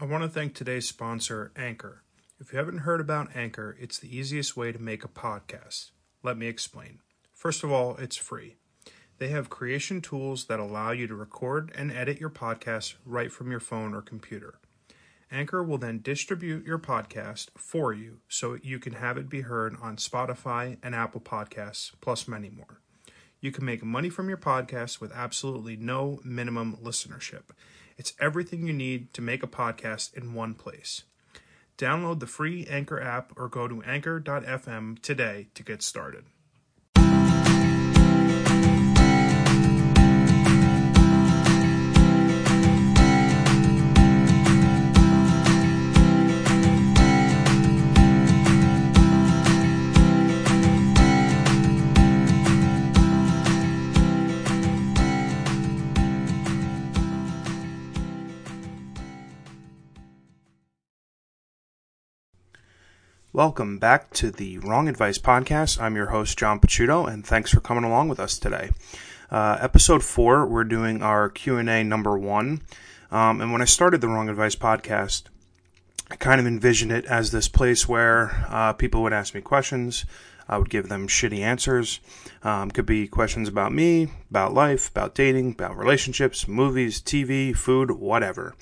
I want to thank today's sponsor, Anchor. If you haven't heard about Anchor, it's the easiest way to make a podcast. Let me explain. First of all, it's free. They have creation tools that allow you to record and edit your podcast right from your phone or computer. Anchor will then distribute your podcast for you so you can have it be heard on Spotify and Apple Podcasts, plus many more. You can make money from your podcast with absolutely no minimum listenership. It's everything you need to make a podcast in one place. Download the free Anchor app or go to anchor.fm today to get started. Welcome back to the Wrong Advice Podcast. I'm your host, John Picciuto, and thanks for coming along with us today. Uh, episode four, we're doing our Q&A number one. Um, and when I started the Wrong Advice Podcast, I kind of envisioned it as this place where uh, people would ask me questions. I would give them shitty answers. Um, could be questions about me, about life, about dating, about relationships, movies, TV, food, whatever.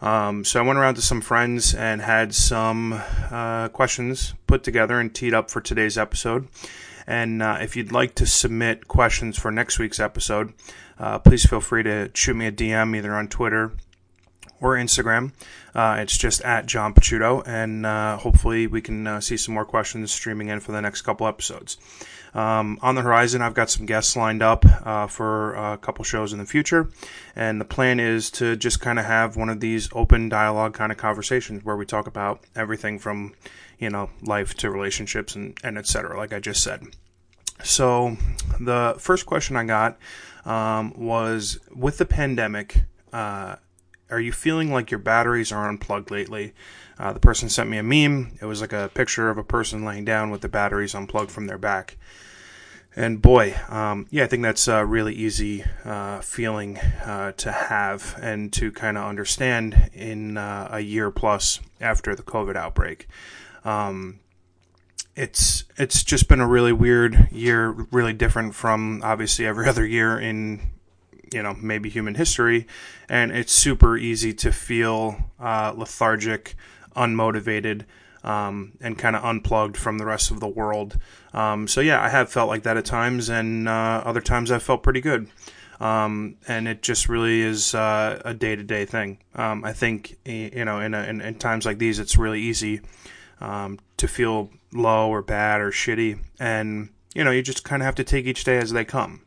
Um, so I went around to some friends and had some uh, questions put together and teed up for today's episode. And uh, if you'd like to submit questions for next week's episode, uh, please feel free to shoot me a DM either on Twitter or Instagram. Uh, it's just at John Picciuto, and uh, hopefully we can uh, see some more questions streaming in for the next couple episodes. Um, on the horizon, I've got some guests lined up uh, for a couple shows in the future, and the plan is to just kind of have one of these open dialogue kind of conversations where we talk about everything from, you know, life to relationships and, and et cetera, like I just said. So, the first question I got um, was with the pandemic, uh, are you feeling like your batteries are unplugged lately? Uh, the person sent me a meme. It was like a picture of a person laying down with the batteries unplugged from their back. And boy, um, yeah, I think that's a really easy uh, feeling uh, to have and to kind of understand in uh, a year plus after the COVID outbreak. Um, it's it's just been a really weird year, really different from obviously every other year in you know maybe human history, and it's super easy to feel uh, lethargic, unmotivated, um, and kind of unplugged from the rest of the world. Um, so yeah, I have felt like that at times, and uh, other times I felt pretty good. Um, and it just really is uh, a day to day thing. Um, I think you know in, a, in, in times like these, it's really easy um, to feel low or bad or shitty, and you know you just kind of have to take each day as they come.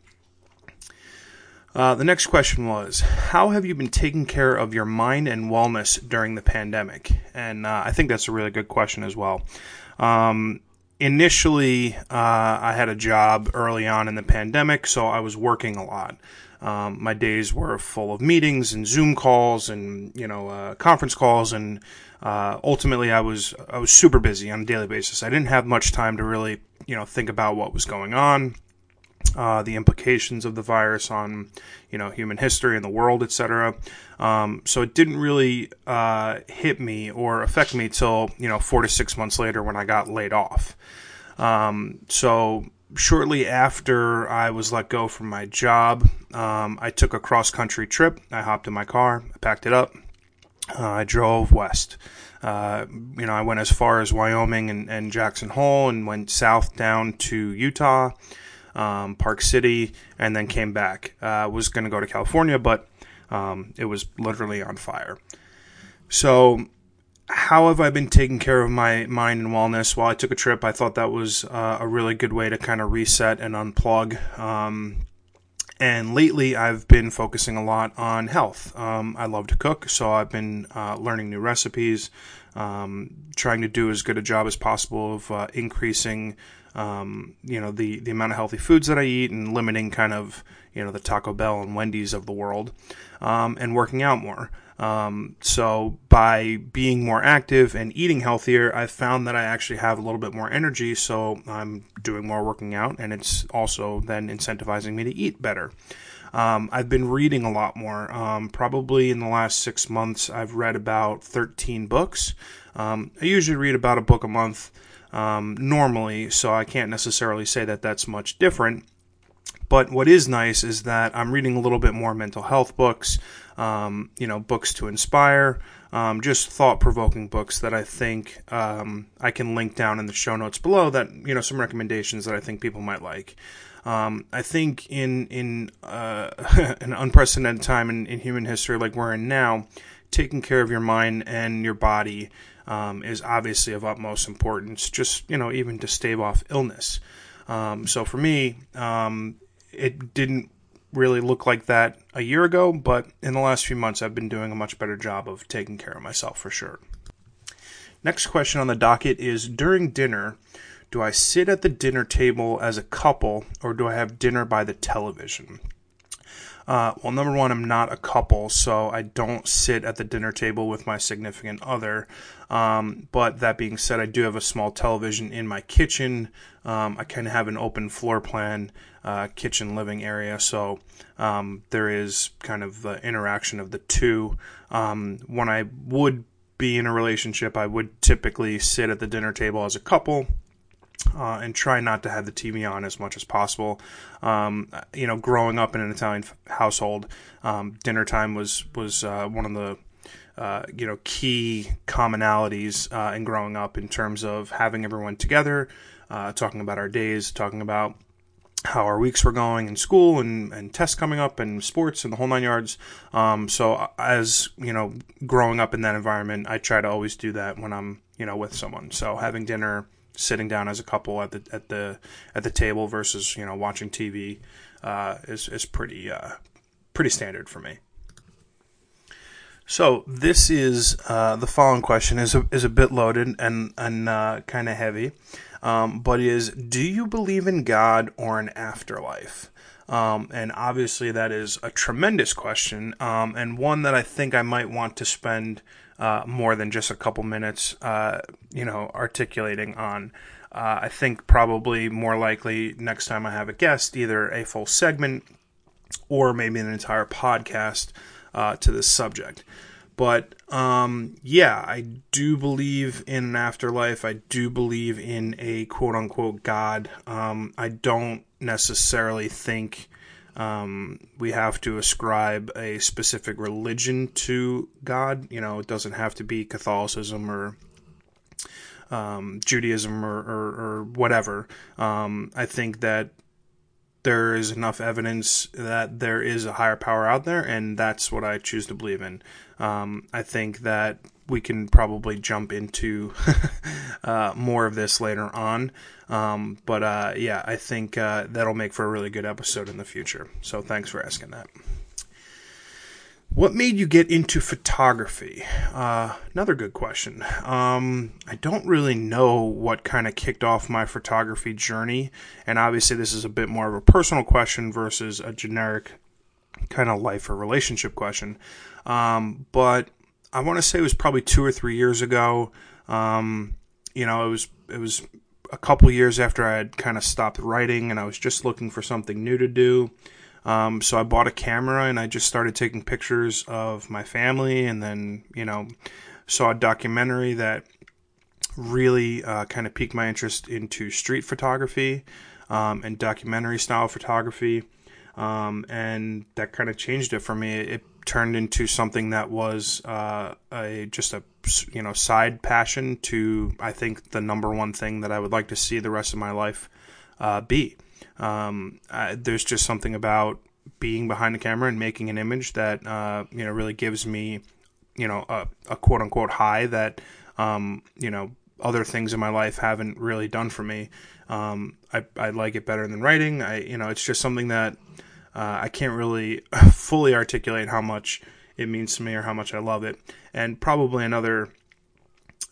Uh, the next question was How have you been taking care of your mind and wellness during the pandemic? And uh, I think that's a really good question as well. Um, initially, uh, I had a job early on in the pandemic, so I was working a lot. Um, my days were full of meetings and Zoom calls and you know uh, conference calls, and uh, ultimately I was I was super busy on a daily basis. I didn't have much time to really you know think about what was going on uh, the implications of the virus on, you know, human history and the world, etc. Um, so it didn't really uh, hit me or affect me till you know four to six months later when I got laid off. Um, so shortly after I was let go from my job, um, I took a cross country trip. I hopped in my car, I packed it up, uh, I drove west. Uh, you know, I went as far as Wyoming and, and Jackson Hole and went south down to Utah um, Park City, and then came back. Uh, was going to go to California, but um, it was literally on fire. So, how have I been taking care of my mind and wellness? While I took a trip, I thought that was uh, a really good way to kind of reset and unplug. Um, and lately, I've been focusing a lot on health. Um, I love to cook, so I've been uh, learning new recipes, um, trying to do as good a job as possible of uh, increasing um, you know the the amount of healthy foods that I eat and limiting kind of you know the Taco Bell and Wendy's of the world, um, and working out more. Um, so by being more active and eating healthier, I've found that I actually have a little bit more energy. So I'm doing more working out, and it's also then incentivizing me to eat better. Um, I've been reading a lot more. Um, probably in the last six months, I've read about 13 books. Um, I usually read about a book a month um, normally, so I can't necessarily say that that's much different. But what is nice is that I'm reading a little bit more mental health books, um, you know, books to inspire, um, just thought provoking books that I think um, I can link down in the show notes below. That you know, some recommendations that I think people might like. Um, I think in in uh, an unprecedented time in, in, human history like we're in now, taking care of your mind and your body um, is obviously of utmost importance. Just you know, even to stave off illness. Um, so for me, um, it didn't really look like that a year ago, but in the last few months, I've been doing a much better job of taking care of myself for sure. Next question on the docket is during dinner, do I sit at the dinner table as a couple or do I have dinner by the television? Uh, well, number one, I'm not a couple, so I don't sit at the dinner table with my significant other. Um, but that being said, I do have a small television in my kitchen. Um, I kind of have an open floor plan, uh, kitchen living area, so um, there is kind of the interaction of the two. Um, when I would be in a relationship, I would typically sit at the dinner table as a couple uh, and try not to have the TV on as much as possible. Um, you know, growing up in an Italian household, um, dinner time was was uh, one of the uh, you know key commonalities uh, in growing up in terms of having everyone together, uh, talking about our days, talking about how our weeks were going in school and, and tests coming up and sports and the whole nine yards. Um, so uh, as you know, growing up in that environment, I try to always do that when I'm you know with someone. So having dinner sitting down as a couple at the at the at the table versus you know watching TV uh, is is pretty uh, pretty standard for me. So this is uh, the following question is a, is a bit loaded and and uh, kind of heavy, um, but is do you believe in God or an afterlife? Um, and obviously that is a tremendous question um, and one that I think I might want to spend uh, more than just a couple minutes, uh, you know, articulating on. Uh, I think probably more likely next time I have a guest, either a full segment or maybe an entire podcast uh, to this subject. But um, yeah, I do believe in an afterlife. I do believe in a quote unquote God. Um, I don't necessarily think um, we have to ascribe a specific religion to God. You know, it doesn't have to be Catholicism or um, Judaism or, or, or whatever. Um, I think that there is enough evidence that there is a higher power out there, and that's what I choose to believe in. Um, I think that we can probably jump into uh, more of this later on. Um, but uh, yeah, I think uh, that'll make for a really good episode in the future. So thanks for asking that. What made you get into photography? Uh, another good question. Um, I don't really know what kind of kicked off my photography journey, and obviously, this is a bit more of a personal question versus a generic kind of life or relationship question. Um, but I want to say it was probably two or three years ago. Um, you know, it was it was a couple years after I had kind of stopped writing, and I was just looking for something new to do. Um, so I bought a camera and I just started taking pictures of my family, and then you know saw a documentary that really uh, kind of piqued my interest into street photography um, and documentary style photography. Um, and that kind of changed it for me. It turned into something that was uh, a just a you know side passion to I think the number one thing that I would like to see the rest of my life uh, be. Um, I, there's just something about being behind the camera and making an image that uh, you know really gives me you know a, a quote unquote high that um, you know other things in my life haven't really done for me. Um, I, I like it better than writing. I you know it's just something that uh, I can't really fully articulate how much it means to me or how much I love it. And probably another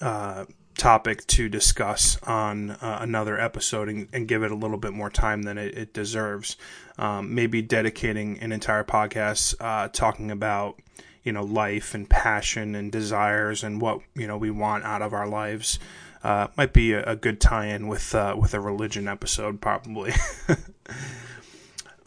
uh, topic to discuss on uh, another episode and, and, give it a little bit more time than it, it deserves. Um, maybe dedicating an entire podcast uh, talking about you know life and passion and desires and what you know we want out of our lives. Uh, might be a, a good tie-in with uh, with a religion episode, probably.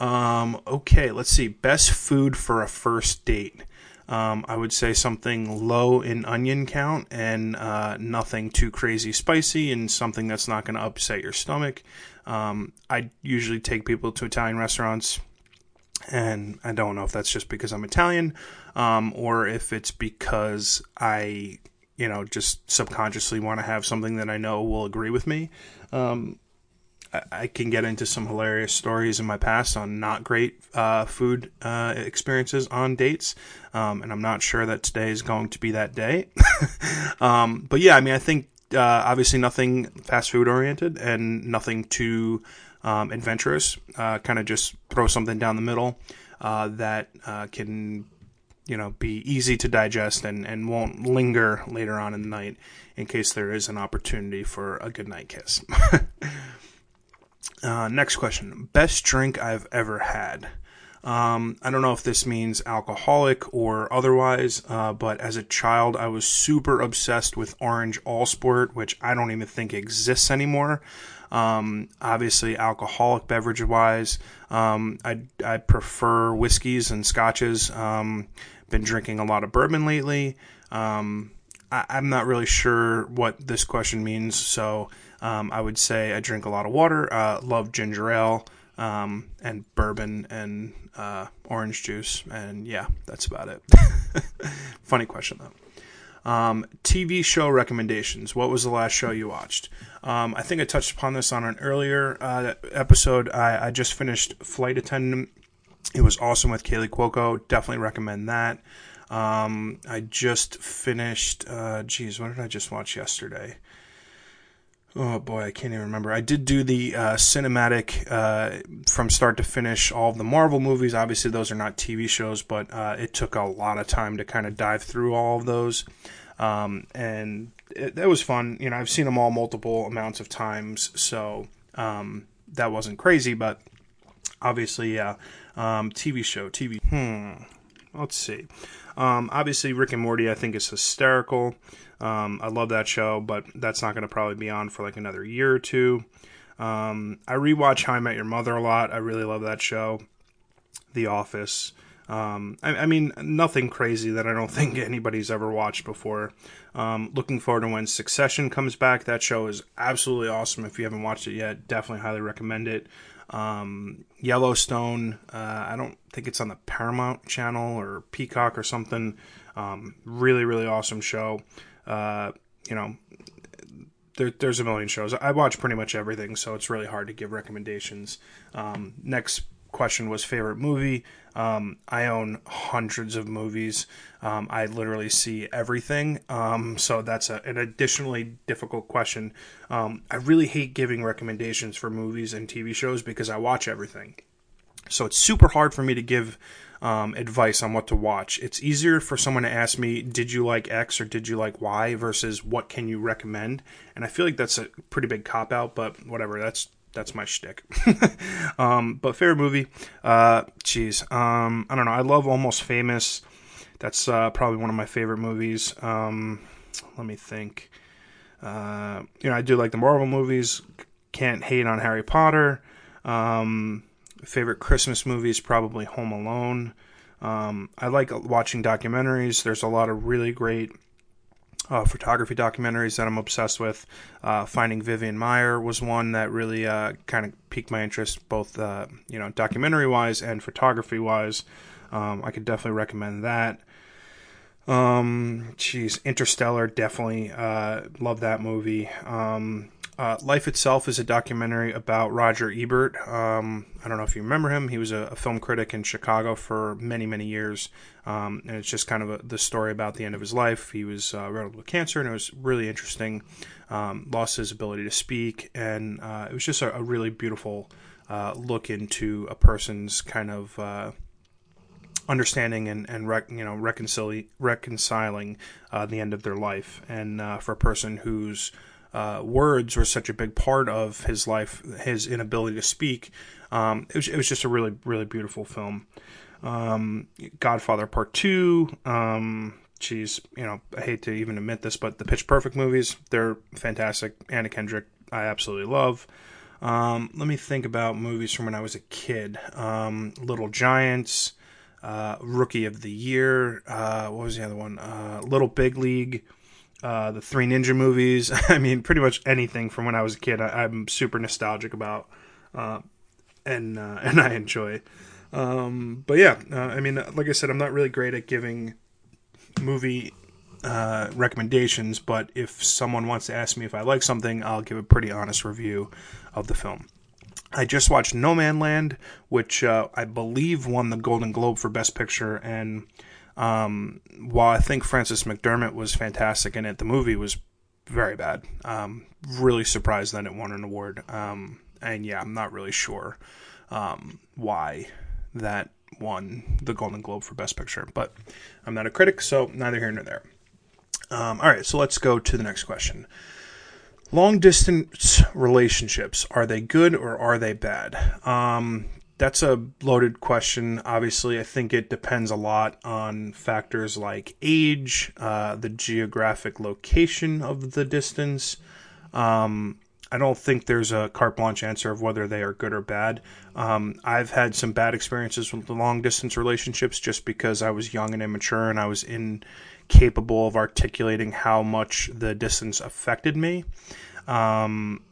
Um, okay, let's see. Best food for a first date. Um, I would say something low in onion count and uh, nothing too crazy spicy and something that's not going to upset your stomach. Um, I usually take people to Italian restaurants, and I don't know if that's just because I'm Italian um, or if it's because I, you know, just subconsciously want to have something that I know will agree with me. Um, I can get into some hilarious stories in my past on not great uh, food uh, experiences on dates, um, and I'm not sure that today is going to be that day. um, but yeah, I mean, I think uh, obviously nothing fast food oriented and nothing too um, adventurous. Uh, kind of just throw something down the middle uh, that uh, can, you know, be easy to digest and, and won't linger later on in the night in case there is an opportunity for a good night kiss. Uh, next question. Best drink I've ever had. Um, I don't know if this means alcoholic or otherwise, uh, but as a child, I was super obsessed with Orange All Sport, which I don't even think exists anymore. Um, obviously, alcoholic beverage wise, um, I, I prefer whiskeys and scotches. Um, been drinking a lot of bourbon lately. Um, I, I'm not really sure what this question means, so um, I would say I drink a lot of water, uh, love ginger ale, um, and bourbon and uh, orange juice, and yeah, that's about it. Funny question though. Um, TV show recommendations. What was the last show you watched? Um, I think I touched upon this on an earlier uh, episode. I, I, just finished Flight Attendant. It was awesome with Kaley Cuoco. Definitely recommend that. Um, I just finished. Uh, geez, what did I just watch yesterday? Oh boy, I can't even remember. I did do the uh, cinematic uh, from start to finish, all of the Marvel movies. Obviously, those are not TV shows, but uh, it took a lot of time to kind of dive through all of those. Um, and it, it, was fun. You know, I've seen them all multiple amounts of times, so um, that wasn't crazy, but obviously, yeah. Um, TV show, TV. Hmm. Let's see. Um, obviously, Rick and Morty, I think is hysterical. Um, I love that show, but that's not going to probably be on for like another year or two. Um, I rewatch How I Met Your Mother a lot. I really love that show. The Office. Um, I, I, mean, nothing crazy that I don't think anybody's ever watched before. Um, looking forward to when Succession comes back. That show is absolutely awesome. If you haven't watched it yet, definitely highly recommend it. Um, Yellowstone, uh, I don't think it's on the Paramount channel or Peacock or something. Um, really, really awesome show. Uh, you know, there, there's a million shows. I watch pretty much everything, so it's really hard to give recommendations. Um, next question was favorite movie. Um, I own hundreds of movies. Um, I literally see everything. Um, so that's a, an additionally difficult question. Um, I really hate giving recommendations for movies and TV shows because I watch everything. So it's super hard for me to give um, advice on what to watch. It's easier for someone to ask me, "Did you like X or did you like Y?" versus "What can you recommend?" And I feel like that's a pretty big cop out, but whatever. That's that's my shtick. um, but favorite movie, uh, geez, um, I don't know. I love Almost Famous. That's uh, probably one of my favorite movies. Um, let me think. Uh, you know, I do like the Marvel movies. Can't hate on Harry Potter. Um, favorite Christmas movie is probably Home Alone. Um, I like watching documentaries. There's a lot of really great uh, photography documentaries that I'm obsessed with. Uh, Finding Vivian Maier was one that really uh, kind of piqued my interest, both uh, you know documentary wise and photography wise. Um, I could definitely recommend that. Um, geez, Interstellar, definitely uh, love that movie. Um, uh, Life Itself is a documentary about Roger Ebert. Um, I don't know if you remember him. He was a, a film critic in Chicago for many, many years. Um, and it's just kind of a, the story about the end of his life. He was uh, riddled with cancer, and it was really interesting. Um, lost his ability to speak, and uh, it was just a, a really beautiful uh, look into a person's kind of uh, understanding and, and rec- you know reconciling reconciling uh, the end of their life. And uh, for a person who's uh, words were such a big part of his life, his inability to speak. Um, it, was, it was just a really, really beautiful film. Um, Godfather Part 2. Um, geez, you know, I hate to even admit this, but the Pitch Perfect movies, they're fantastic. Anna Kendrick, I absolutely love. Um, let me think about movies from when I was a kid. Um, Little Giants, uh, Rookie of the Year. Uh, what was the other one? Uh, Little Big League. Uh, the Three Ninja movies. I mean, pretty much anything from when I was a kid. I, am super nostalgic about, uh, and uh, and I enjoy. Um, but yeah, I mean, like I said, I'm not really great at giving movie uh, recommendations, but if someone wants to ask me if I like something, I'll give a pretty honest review of the film. I just watched Nomadland, which uh, I believe won the Golden Globe for Best Picture, and um, while I think Francis McDermott was fantastic in it, the movie was very bad. Um, really surprised that it won an award, um, and yeah, I'm not really sure um, why that won the Golden Globe for Best Picture, but I'm not a critic, so neither here nor there. Um, all right, so let's go to the next question. Long distance relationships, are they good or are they bad? Um, that's a loaded question. Obviously, I think it depends a lot on factors like age, uh, the geographic location of the distance. Um, I don't think there's a carte blanche answer of whether they are good or bad. Um, I've had some bad experiences with long distance relationships just because I was young and immature and I was incapable of articulating how much the distance affected me. Um,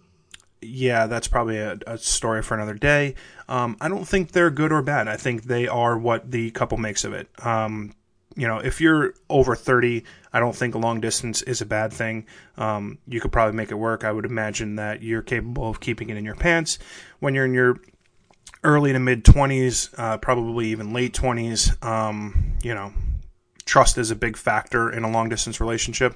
yeah, that's probably a, a, story for another day. Um, I don't think they're good or bad. I think they are what the couple makes of it. Um, you know, if you're over 30, I don't think a long distance is a bad thing. Um, you could probably make it work. I would imagine that you're capable of keeping it in your pants. When you're in your early to mid 20s, uh, probably even late 20s, um, you know, trust is a big factor in a long distance relationship.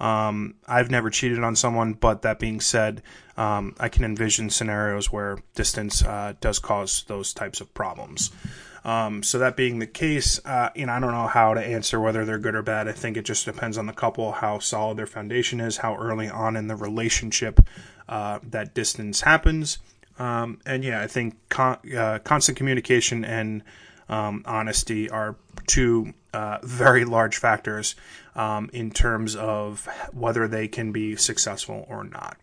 Um, I've never cheated on someone, but that being said, um, I can envision scenarios where distance uh, does cause those types of problems. Um, so that being the case, uh, you know, I don't know how to answer whether they're good or bad. I think it just depends on the couple, how solid their foundation is, how early on in the relationship uh, that distance happens. Um, and yeah, I think con- uh, constant communication and um, honesty are two uh, very large factors um, in terms of whether they can be successful or not.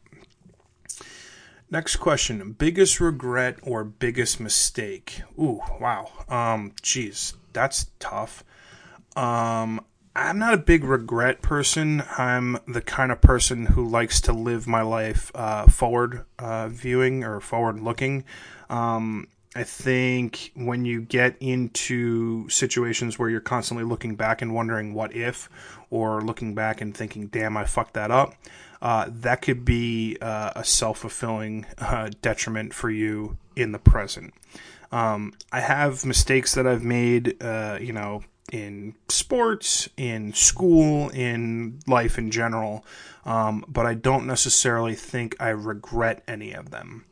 Next question: biggest regret or biggest mistake? Ooh, wow. Um, geez, that's tough. Um, I'm not a big regret person. I'm the kind of person who likes to live my life uh, forward uh, viewing or forward looking. Um, I think when you get into situations where you're constantly looking back and wondering what if, or looking back and thinking, damn, I fucked that up, uh, that could be uh, a self fulfilling uh, detriment for you in the present. Um, I have mistakes that I've made, uh, you know, in sports, in school, in life in general, um, but I don't necessarily think I regret any of them.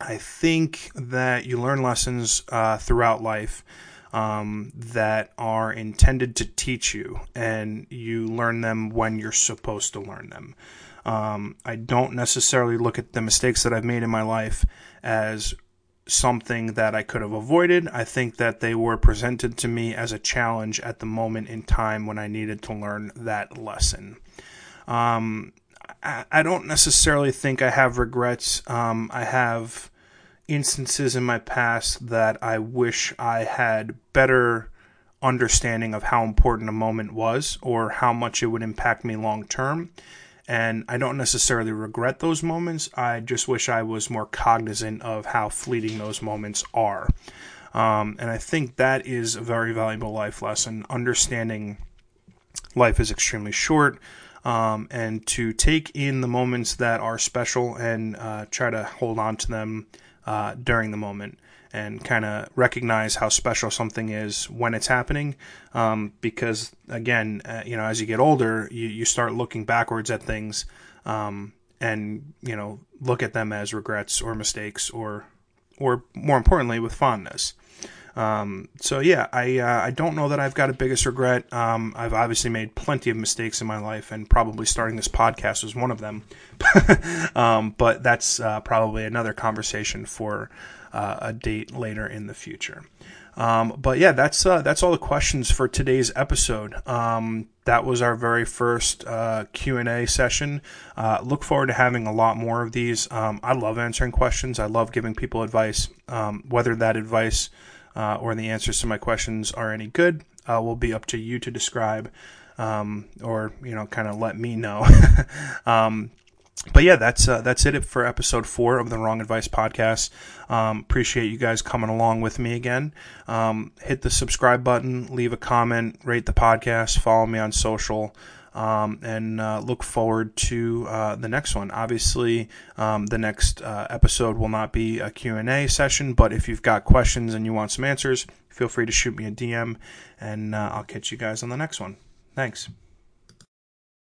I think that you learn lessons uh, throughout life um, that are intended to teach you, and you learn them when you're supposed to learn them. Um, I don't necessarily look at the mistakes that I've made in my life as something that I could have avoided. I think that they were presented to me as a challenge at the moment in time when I needed to learn that lesson. Um, I, don't necessarily think I have regrets. Um, I have instances in my past that I wish I had better understanding of how important a moment was or how much it would impact me long term. And I don't necessarily regret those moments. I just wish I was more cognizant of how fleeting those moments are. Um, and I think that is a very valuable life lesson. Understanding life is extremely short um, and to take in the moments that are special and uh, try to hold on to them uh, during the moment and kind of recognize how special something is when it's happening. Um, because again, uh, you know, as you get older, you, you start looking backwards at things um, and you know look at them as regrets or mistakes or or more importantly with fondness. Um, so yeah, I uh, I don't know that I've got a biggest regret. Um, I've obviously made plenty of mistakes in my life, and probably starting this podcast was one of them. um, but that's uh, probably another conversation for uh, a date later in the future. Um, but yeah, that's uh, that's all the questions for today's episode. Um, that was our very first uh, q&a session uh, look forward to having a lot more of these um, i love answering questions i love giving people advice whether that advice uh, or the answers to my questions are any good uh, will be up to you to describe um, or you know kind of let me know um, but yeah, that's uh, that's it for episode four of the Wrong Advice podcast. Um, appreciate you guys coming along with me again. Um, hit the subscribe button, leave a comment, rate the podcast, follow me on social. Um, and uh, look forward to uh, the next one. Obviously, um, the next uh, episode will not be a Q&A session, but if you've got questions and you want some answers, feel free to shoot me a DM, and uh, I'll catch you guys on the next one. Thanks.